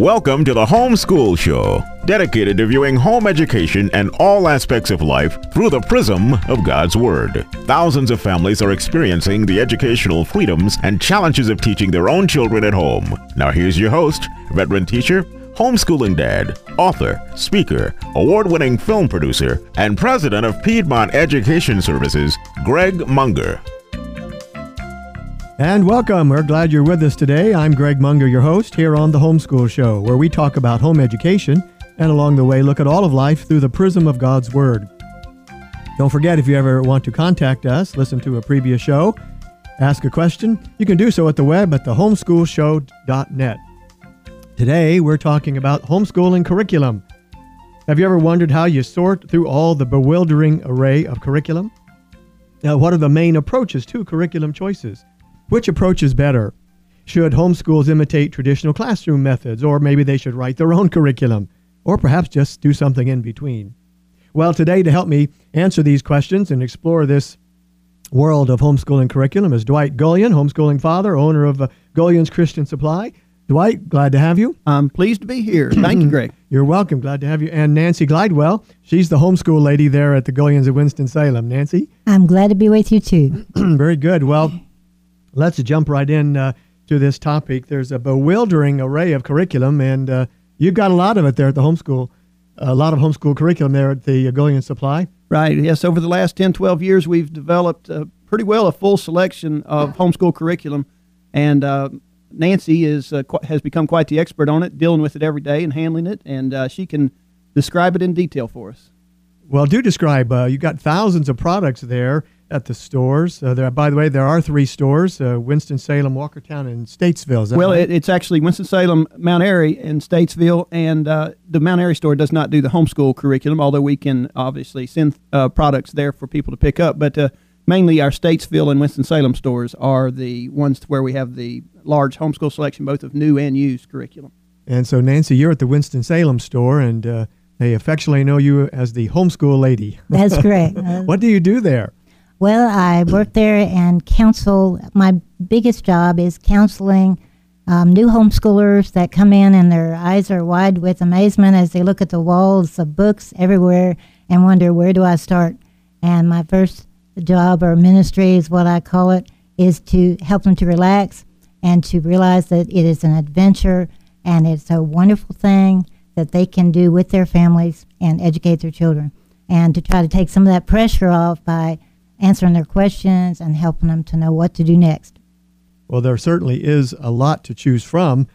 Welcome to the Homeschool Show, dedicated to viewing home education and all aspects of life through the prism of God's Word. Thousands of families are experiencing the educational freedoms and challenges of teaching their own children at home. Now, here's your host, veteran teacher, homeschooling dad, author, speaker, award winning film producer, and president of Piedmont Education Services, Greg Munger. And welcome. We're glad you're with us today. I'm Greg Munger, your host, here on The Homeschool Show, where we talk about home education and along the way look at all of life through the prism of God's Word. Don't forget, if you ever want to contact us, listen to a previous show, ask a question, you can do so at the web at thehomeschoolshow.net. Today, we're talking about homeschooling curriculum. Have you ever wondered how you sort through all the bewildering array of curriculum? Now, what are the main approaches to curriculum choices? Which approach is better? Should homeschools imitate traditional classroom methods, or maybe they should write their own curriculum, or perhaps just do something in between? Well, today, to help me answer these questions and explore this world of homeschooling curriculum, is Dwight Gullion, homeschooling father, owner of uh, Gullion's Christian Supply. Dwight, glad to have you. I'm pleased to be here. Thank you, Greg. You're welcome. Glad to have you. And Nancy Glidewell, she's the homeschool lady there at the Gullions of Winston-Salem. Nancy? I'm glad to be with you too. Very good. Well, let's jump right in uh, to this topic. There's a bewildering array of curriculum, and uh, you've got a lot of it there at the homeschool, a lot of homeschool curriculum there at the Gullion Supply. Right. Yes. Over the last 10, 12 years, we've developed uh, pretty well a full selection of homeschool curriculum, and uh, Nancy is uh, qu- has become quite the expert on it, dealing with it every day and handling it, and uh, she can describe it in detail for us. Well, do describe. Uh, you've got thousands of products there at the stores. Uh, there, by the way, there are three stores: uh, Winston Salem, Walkertown, and Statesville. Is that Well, right? it, it's actually Winston Salem, Mount Airy, and Statesville, and uh, the Mount Airy store does not do the homeschool curriculum, although we can obviously send uh, products there for people to pick up. But uh, mainly our Statesville and Winston Salem stores are the ones where we have the large homeschool selection, both of new and used curriculum. and so, Nancy, you're at the Winston Salem store, and uh, they affectionately know you as the homeschool lady. That's correct. Uh, what do you do there? Well, I work there and counsel. My biggest job is counseling um, new homeschoolers that come in and their eyes are wide with amazement as they look at the walls of books everywhere and wonder, where do I start? And my first job or ministry is what I call it, is to help them to relax and to realize that it is an adventure and it's a wonderful thing that they can do with their families and educate their children. And to try to take some of that pressure off by answering their questions and helping them to know what to do next. Well, there certainly is a lot to choose from.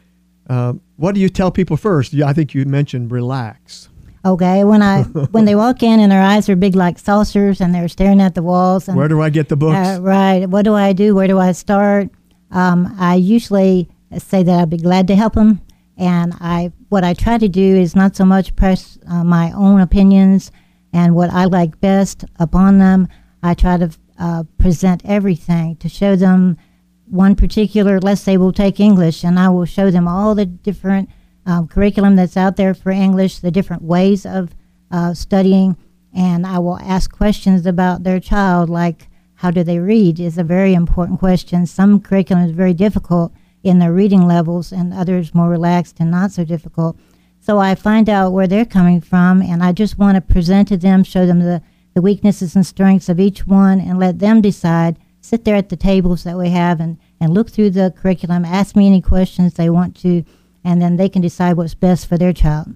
Uh, what do you tell people first? I think you mentioned relax. Okay, when I when they walk in and their eyes are big like saucers and they're staring at the walls and Where do I get the books? Uh, right. What do I do? Where do I start? Um, I usually say that I'd be glad to help them, and I what I try to do is not so much press uh, my own opinions and what I like best upon them. I try to uh, present everything to show them one particular. Let's say we'll take English, and I will show them all the different um, curriculum that's out there for English, the different ways of uh, studying, and I will ask questions about their child, like how do they read is a very important question. Some curriculum is very difficult in their reading levels, and others more relaxed and not so difficult. So I find out where they're coming from, and I just want to present to them, show them the, the weaknesses and strengths of each one, and let them decide. Sit there at the tables that we have and, and look through the curriculum, ask me any questions they want to, and then they can decide what's best for their child.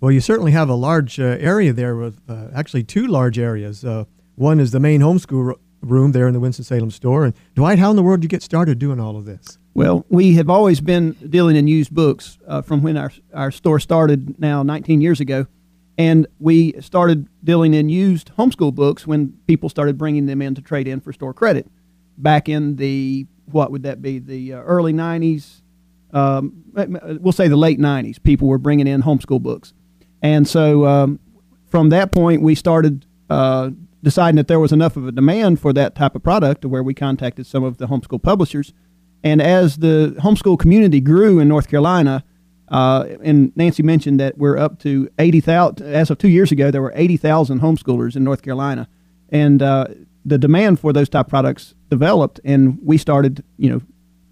Well, you certainly have a large uh, area there with uh, actually two large areas. Uh, one is the main homeschool ro- room there in the Winston-Salem store. And Dwight, how in the world did you get started doing all of this? Well, we have always been dealing in used books uh, from when our, our store started now 19 years ago. And we started dealing in used homeschool books when people started bringing them in to trade in for store credit. Back in the, what would that be, the uh, early 90s, um, we'll say the late 90s, people were bringing in homeschool books. And so um, from that point, we started uh, deciding that there was enough of a demand for that type of product to where we contacted some of the homeschool publishers. And as the homeschool community grew in North Carolina, uh, and Nancy mentioned that we're up to 80,000, as of two years ago, there were 80,000 homeschoolers in North Carolina. And uh, the demand for those type products developed, and we started, you know,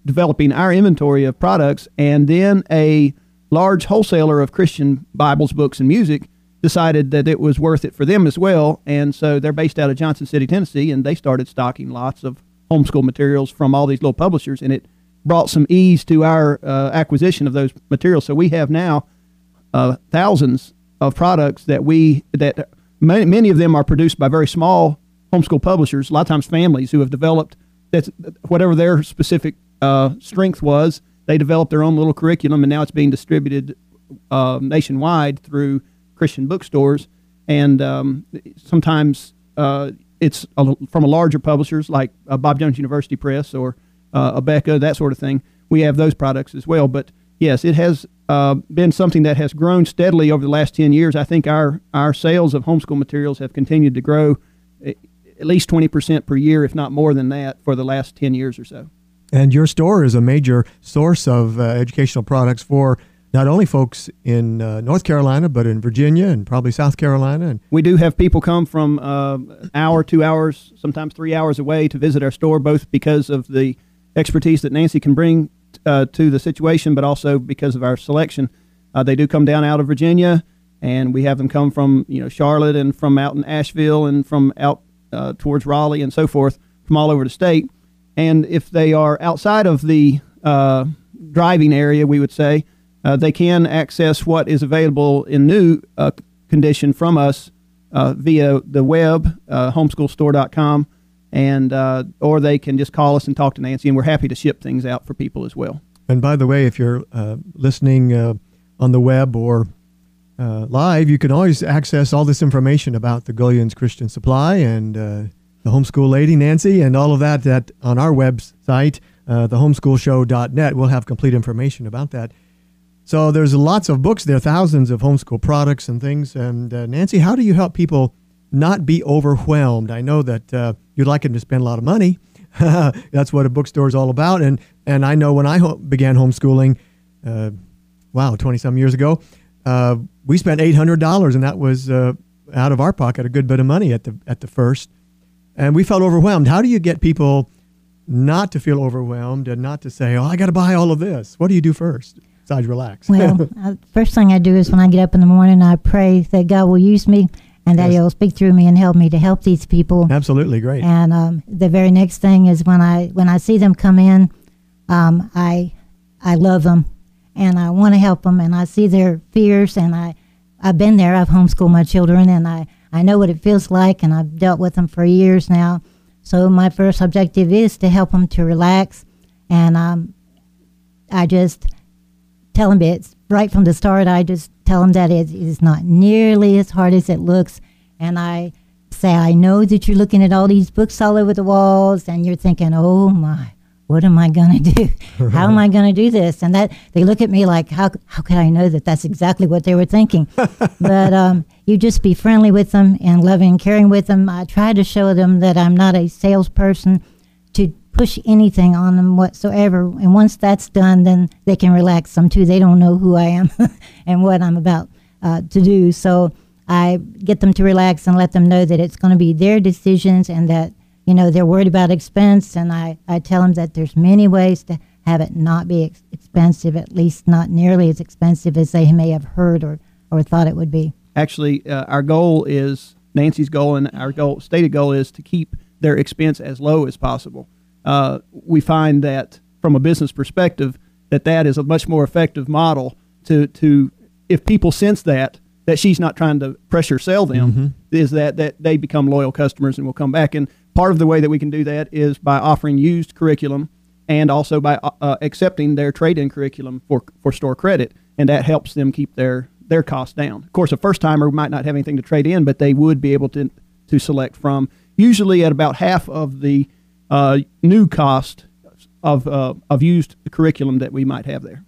developing our inventory of products. And then a large wholesaler of Christian Bibles, books, and music decided that it was worth it for them as well. And so they're based out of Johnson City, Tennessee, and they started stocking lots of homeschool materials from all these little publishers. And it brought some ease to our uh, acquisition of those materials. So we have now uh, thousands of products that we that many, many of them are produced by very small homeschool publishers. A lot of times, families who have developed that's whatever their specific uh, strength was. They developed their own little curriculum, and now it's being distributed uh, nationwide through Christian bookstores. And um, sometimes uh, it's a, from a larger publishers like uh, Bob Jones University Press or uh, Abeka, that sort of thing. We have those products as well. But yes, it has uh, been something that has grown steadily over the last 10 years. I think our, our sales of homeschool materials have continued to grow eh, at least 20% per year, if not more than that, for the last 10 years or so. And your store is a major source of uh, educational products for not only folks in uh, North Carolina, but in Virginia and probably South Carolina. And we do have people come from uh, an hour, two hours, sometimes three hours away to visit our store, both because of the expertise that Nancy can bring uh, to the situation, but also because of our selection. Uh, they do come down out of Virginia, and we have them come from you know Charlotte and from out in Asheville and from out uh, towards Raleigh and so forth from all over the state. And if they are outside of the uh, driving area, we would say uh, they can access what is available in new uh, condition from us via the web, homeschoolstore.com and uh, or they can just call us and talk to Nancy, and we're happy to ship things out for people as well. And by the way, if you're uh, listening uh, on the web or uh, live, you can always access all this information about the Gullions Christian Supply and uh, the homeschool lady Nancy and all of that that on our website, uh, thehomeschoolshow.net. We'll have complete information about that. So there's lots of books there, thousands of homeschool products and things. And Nancy, how do you help people not be overwhelmed? I know that you'd like them to spend a lot of money. That's what a bookstore is all about. And and I know when I ho- began homeschooling, uh, wow, twenty some years ago, uh, we spent eight hundred dollars, and that was uh, out of our pocket a good bit of money at the at the first, and we felt overwhelmed. How do you get people not to feel overwhelmed and not to say, "Oh, I got to buy all of this"? What do you do first? Besides relax. well, uh, first thing I do is when I get up in the morning, I pray that God will use me and that yes. He'll speak through me and help me to help these people. Absolutely, great. And um, the very next thing is when I when I see them come in, um, I I love them, and I want to help them, and I see their fears, and I I've been there. I've homeschooled my children, and I I know what it feels like, and I've dealt with them for years now. So my first objective is to help them to relax, and um, I just tell them it's right from the start. I just tell them that it is not nearly as hard as it looks. And I say, I know that you're looking at all these books all over the walls and you're thinking, oh my, what am I going to do? how am I going to do this? And that they look at me like, how, how could I know that that's exactly what they were thinking? but um, you just be friendly with them and loving and caring with them. I try to show them that I'm not a salesperson push anything on them whatsoever. And once that's done, then they can relax some too. They don't know who I am and what I'm about uh, to do. So I get them to relax and let them know that it's going to be their decisions and that, you know, they're worried about expense. And I, I tell them that there's many ways to have it not be ex- expensive, at least not nearly as expensive as they may have heard or, or thought it would be. Actually, uh, our goal is Nancy's goal and our goal, stated goal is to keep their expense as low as possible uh, we find that from a business perspective that that is a much more effective model to to if people sense that that she's not trying to pressure sell them mm-hmm. is that that they become loyal customers and will come back. And part of the way that we can do that is by offering used curriculum and also by uh, uh accepting their trade-in curriculum for for store credit. And that helps them keep their their costs down. Of course a first timer might not have anything to trade in but they would be able to to select from. Usually at about half of the uh, new cost of, uh, of used curriculum that we might have there.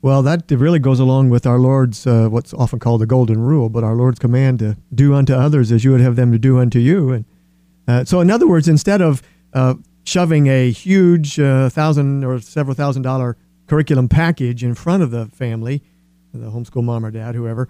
Well, that really goes along with our Lord's, uh, what's often called the golden rule, but our Lord's command to do unto others as you would have them to do unto you. And uh, so, in other words, instead of uh, shoving a huge uh, thousand or several thousand dollar curriculum package in front of the family, the homeschool mom or dad, whoever,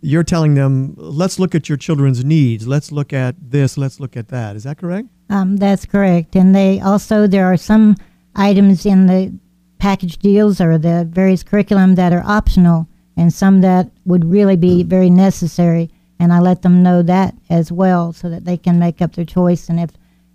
you're telling them, let's look at your children's needs. Let's look at this. Let's look at that. Is that correct? Um, that's correct. And they also, there are some items in the package deals or the various curriculum that are optional and some that would really be very necessary. And I let them know that as well so that they can make up their choice. And if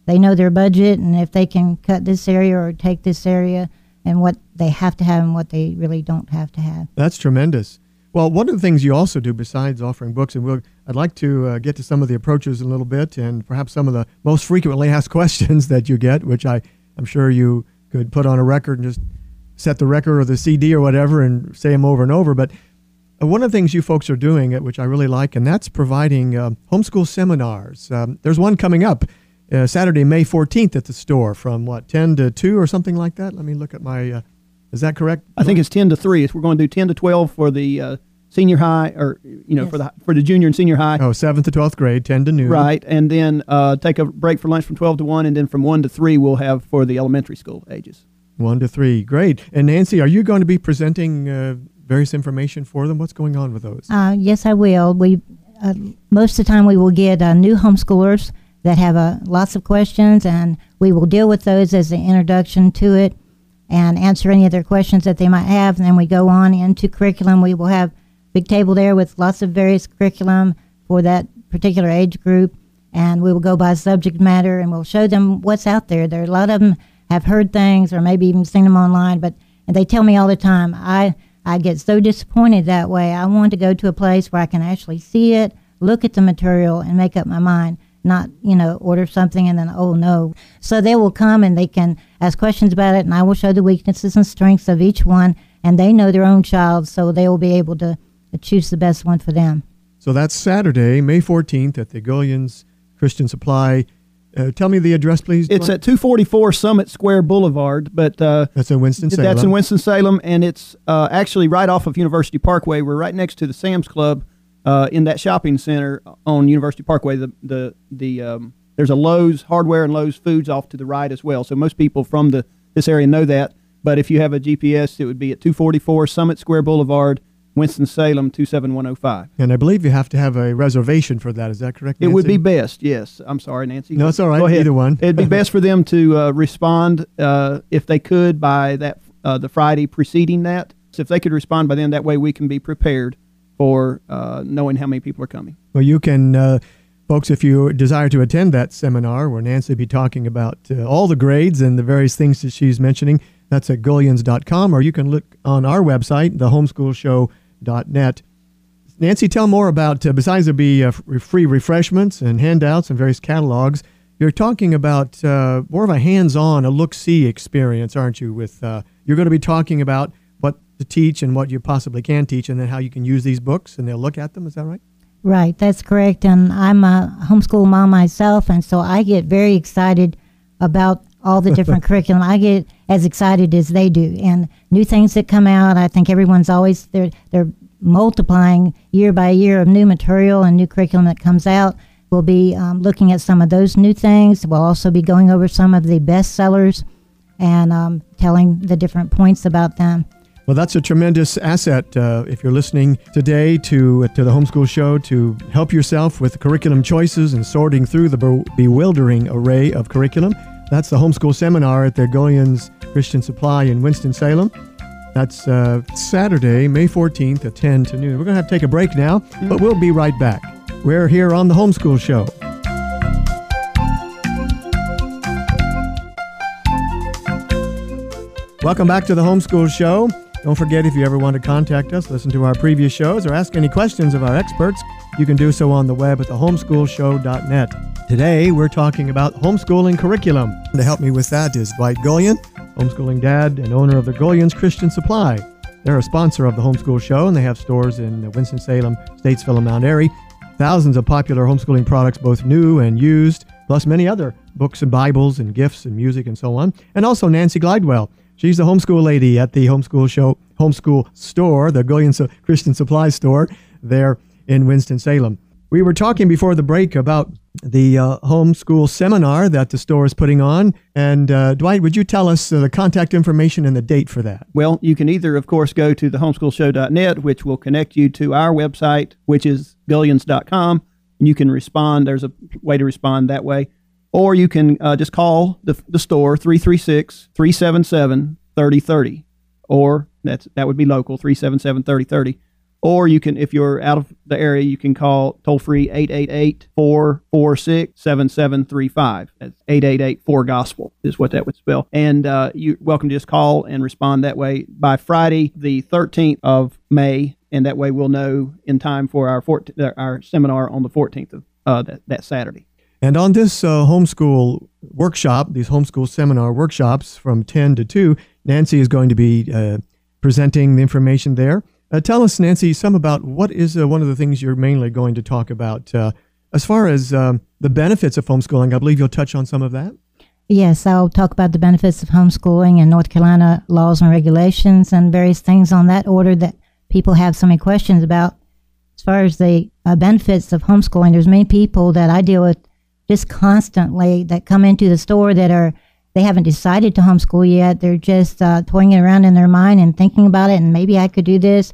they know their budget and if they can cut this area or take this area and what they have to have and what they really don't have to have. That's tremendous. Well, one of the things you also do besides offering books, and we'll, I'd like to uh, get to some of the approaches in a little bit and perhaps some of the most frequently asked questions that you get, which I, I'm sure you could put on a record and just set the record or the CD or whatever and say them over and over. But uh, one of the things you folks are doing, which I really like, and that's providing uh, homeschool seminars. Um, there's one coming up uh, Saturday, May 14th at the store from what, 10 to 2 or something like that? Let me look at my. Uh, is that correct? I think it's 10 to 3. We're going to do 10 to 12 for the uh, senior high or you know Yes. for the for the junior and senior high. Oh, 7th to 12th grade, 10 to noon. Right, and then uh, take a break for lunch from 12 to 1, and then from 1 to 3 we'll have for the elementary school ages. 1 to 3. Great. And Nancy, are you going to be presenting uh, various information for them? What's going on with those? Uh, yes, I will. We uh, most of the time we will get uh, new homeschoolers that have uh, lots of questions, and we will deal with those as an introduction to it, and answer any of their questions that they might have. And then we go on into curriculum. We will have big table there with lots of various curriculum for that particular age group, and we will go by subject matter, and we'll show them what's out there. There are a lot of them have heard things or maybe even seen them online, but and they tell me all the time, I I get so disappointed that way. I want to go to a place where I can actually see it, look at the material, and make up my mind. Not, you know, order something and then, oh no. So they will come and they can ask questions about it, and I will show the weaknesses and strengths of each one, and they know their own child, so they will be able to choose the best one for them. So that's Saturday, May 14th at the Gullions Christian Supply. Uh, tell me the address, please. It's Dwight. at 244 Summit Square Boulevard, but uh, That's in Winston-Salem. that's in Winston-Salem, and it's uh, actually right off of University Parkway. We're right next to the Sam's Club uh, in that shopping center on University Parkway. The the the um, there's a Lowe's Hardware and Lowe's Foods off to the right as well. So most people from the this area know that. But if you have a GPS, it would be at 244 Summit Square Boulevard, Winston-Salem 27105. And I believe you have to have a reservation for that. Is that correct? It would be best, yes. I'm sorry, Nancy. No, it's all right. Go ahead. Either one. It'd be best for them to uh, respond uh, if they could by that uh, the Friday preceding that. So if they could respond by then, that way we can be prepared for uh, knowing how many people are coming. Well, you can, uh, folks, if you desire to attend that seminar where Nancy will be talking about uh, all the grades and the various things that she's mentioning, that's at gullions.com, or you can look on our website, thehomeschoolshow.net. Nancy, tell more about, uh, besides there be uh, free refreshments and handouts and various catalogs, you're talking about uh, more of a hands-on, a look-see experience, aren't you? With You're going to be talking about to teach and what you possibly can teach, and then how you can use these books, and they'll look at them. Is that right? Right, that's correct. And I'm a homeschool mom myself, and so I get very excited about all the different curriculum. I get as excited as they do, and new things that come out. I think everyone's always they're they're multiplying year by year of new material and new curriculum that comes out. We'll be um, looking at some of those new things. We'll also be going over some of the best sellers and um, telling the different points about them. Well, that's a tremendous asset uh, if you're listening today to to the Homeschool Show to help yourself with curriculum choices and sorting through the be- bewildering array of curriculum. That's the Homeschool Seminar at the Gullions Christian Supply in Winston-Salem. That's uh, Saturday, May 14th at 10 to noon. We're going to have to take a break now, but we'll be right back. We're here on the Homeschool Show. Welcome back to the Homeschool Show. Don't forget if you ever want to contact us, listen to our previous shows, or ask any questions of our experts, you can do so on the web at thehomeschoolshow.net. Today, we're talking about homeschooling curriculum. To help me with that is Dwight Gullion, homeschooling dad and owner of the Gullion's Christian Supply. They're a sponsor of the Homeschool Show, and they have stores in Winston-Salem, Statesville, and Mount Airy. Thousands of popular homeschooling products, both new and used, plus many other books and Bibles and gifts and music and so on. And also Nancy Glidewell. She's the homeschool lady at the Homeschool Show Homeschool Store, the Gullion Su- Christian Supply Store there in Winston-Salem. We were talking before the break about the uh, homeschool seminar that the store is putting on. And uh, Dwight, would you tell us uh, the contact information and the date for that? Well, you can either, of course, go to thehomeschoolshow.net, which will connect you to our website, which is gullions.com, and you can respond. There's a way to respond that way. Or you can uh, just call the, the store, 336 377 3030. or that's that would be local 377 3030. Or you can, if you're out of the area, you can call toll free 888 446 7735. That's 888 4 Gospel is what that would spell. And uh, you're welcome to just call and respond that way by Friday, the 13th of May. And that way we'll know in time for our 14, uh, our seminar on the 14th of uh, that, that Saturday. And on this uh, homeschool workshop, these homeschool seminar workshops from 10 to 2, Nancy is going to be uh, presenting the information there. Uh, tell us, Nancy, some about what is uh, one of the things you're mainly going to talk about uh, as far as um, the benefits of homeschooling. I believe you'll touch on some of that. Yes, I'll talk about the benefits of homeschooling and North Carolina laws and regulations and various things on that order that people have so many questions about. As far as the uh, benefits of homeschooling, there's many people that I deal with just constantly that come into the store that are they haven't decided to homeschool yet. They're just uh, toying it around in their mind and thinking about it, and maybe I could do this.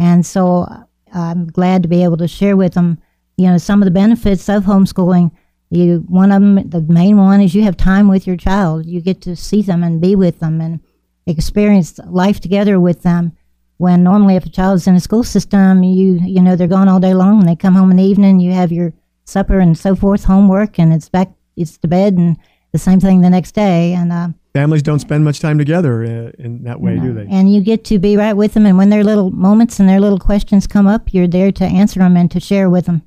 And so uh, I'm glad to be able to share with them, you know, some of the benefits of homeschooling. You one of them, the main one is you have time with your child. You get to see them and be with them and experience life together with them. When normally, if a child's in a school system, you you know they're gone all day long, and they come home in the evening. You have your supper and so forth, homework, and it's back, it's to bed, and the same thing the next day. And uh, families don't spend much time together uh, in that way, do they? And you get to be right with them, and when their little moments and their little questions come up, you're there to answer them and to share with them.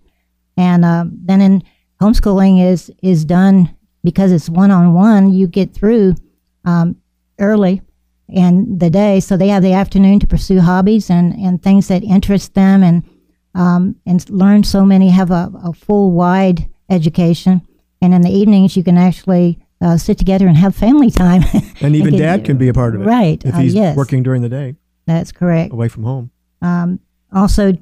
And uh, then in homeschooling is is done because it's one on one. You get through um, early in the day, so they have the afternoon to pursue hobbies and and things that interest them and um, and learn so many, have a, a, full, wide education. And in the evenings, you can actually uh, sit together and have family time. and even and dad can be a part of it. Right. If uh, he's uh, yes. working during the day. That's correct. Away from home. Um, also,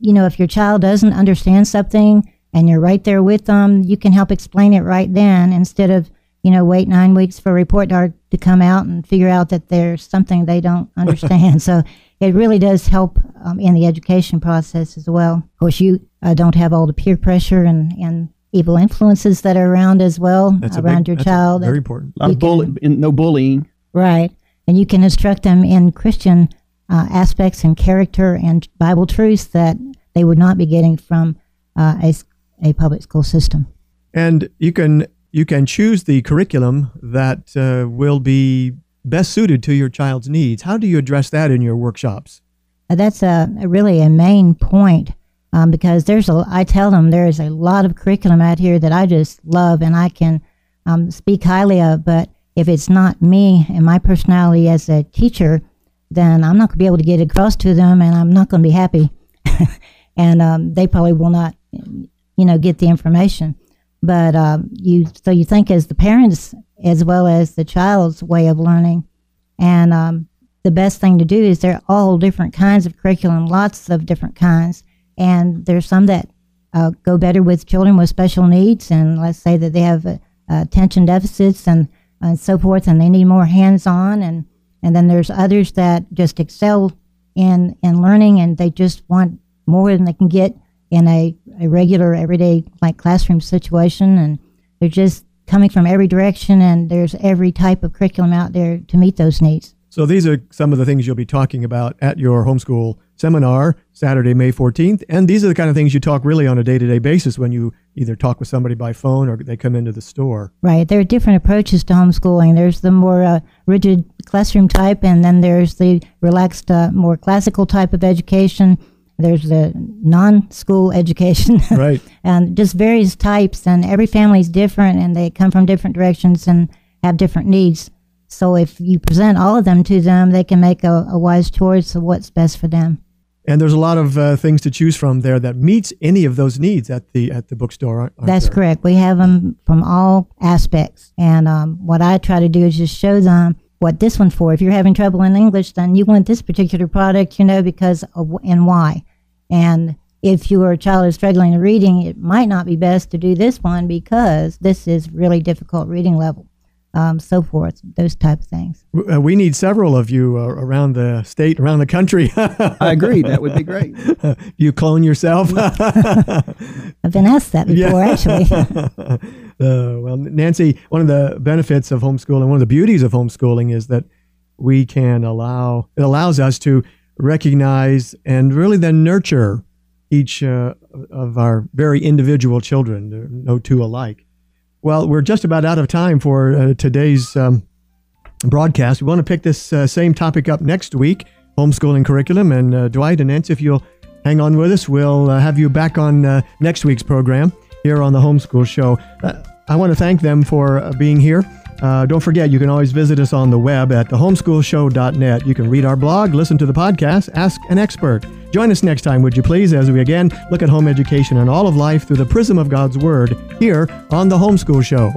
you know, if your child doesn't understand something and you're right there with them, you can help explain it right then instead of, you know, wait nine weeks for a report card to come out and figure out that there's something they don't understand. so it really does help um, in the education process as well. Of course, you uh, don't have all the peer pressure and, and evil influences that are around as well that's around big, your child. Very important. A lot of bully, no bullying. Right. And you can instruct them in Christian uh, aspects and character and Bible truths that they would not be getting from uh, a, a public school system. And you can you can choose the curriculum that uh, will be best suited to your child's needs. How do you address that in your workshops? Uh, that's a, really a main point um, because there's a. I tell them there is a lot of curriculum out here that I just love and I can um, speak highly of. But if it's not me and my personality as a teacher, then I'm not going to be able to get across to them, and I'm not going to be happy, and um, they probably will not, you know, get the information. But um, you, so you think as the parents as well as the child's way of learning. And um, the best thing to do is there are all different kinds of curriculum, lots of different kinds. And there's some that uh, go better with children with special needs. And let's say that they have uh, attention deficits and, and so forth, and they need more hands on. And, and then there's others that just excel in, in learning and they just want more than they can get in a, a regular, everyday, like classroom situation. And they're just coming from every direction, and there's every type of curriculum out there to meet those needs. So these are some of the things you'll be talking about at your homeschool seminar Saturday, May 14th. And these are the kind of things you talk really on a day to day basis when you either talk with somebody by phone or they come into the store. Right. There are different approaches to homeschooling. There's the more uh, rigid classroom type, and then there's the relaxed, uh, more classical type of education. There's the non-school education, right? and just various types. And every family is different, and they come from different directions and have different needs. So if you present all of them to them, they can make a, a wise choice of what's best for them. And there's a lot of uh, things to choose from there that meets any of those needs at the at the bookstore. Aren't, aren't That's there? correct. We have them from all aspects, and um, what I try to do is just show them what this one's for. If you're having trouble in English, then you want this particular product, you know, because of and why. And if your child is struggling in reading, it might not be best to do this one because this is really difficult reading level. Um, so forth, those type of things. Uh, we need several of you uh, around the state, around the country. I agree. That would be great. you clone yourself. I've been asked that before, yeah. actually. Uh, well, Nancy, one of the benefits of homeschooling, one of the beauties of homeschooling is that we can allow, it allows us to recognize and really then nurture each uh, of our very individual children. There are no two alike. Well, we're just about out of time for uh, today's um, broadcast. We want to pick this uh, same topic up next week homeschooling curriculum. And uh, Dwight and Nancy, if you'll hang on with us, we'll uh, have you back on uh, next week's program here on the Homeschool Show. Uh, I want to thank them for being here. Uh, don't forget, you can always visit us on the web at thehomeschoolshow.net. You can read our blog, listen to the podcast, ask an expert. Join us next time, would you please, as we again look at home education and all of life through the prism of God's Word here on the Homeschool Show.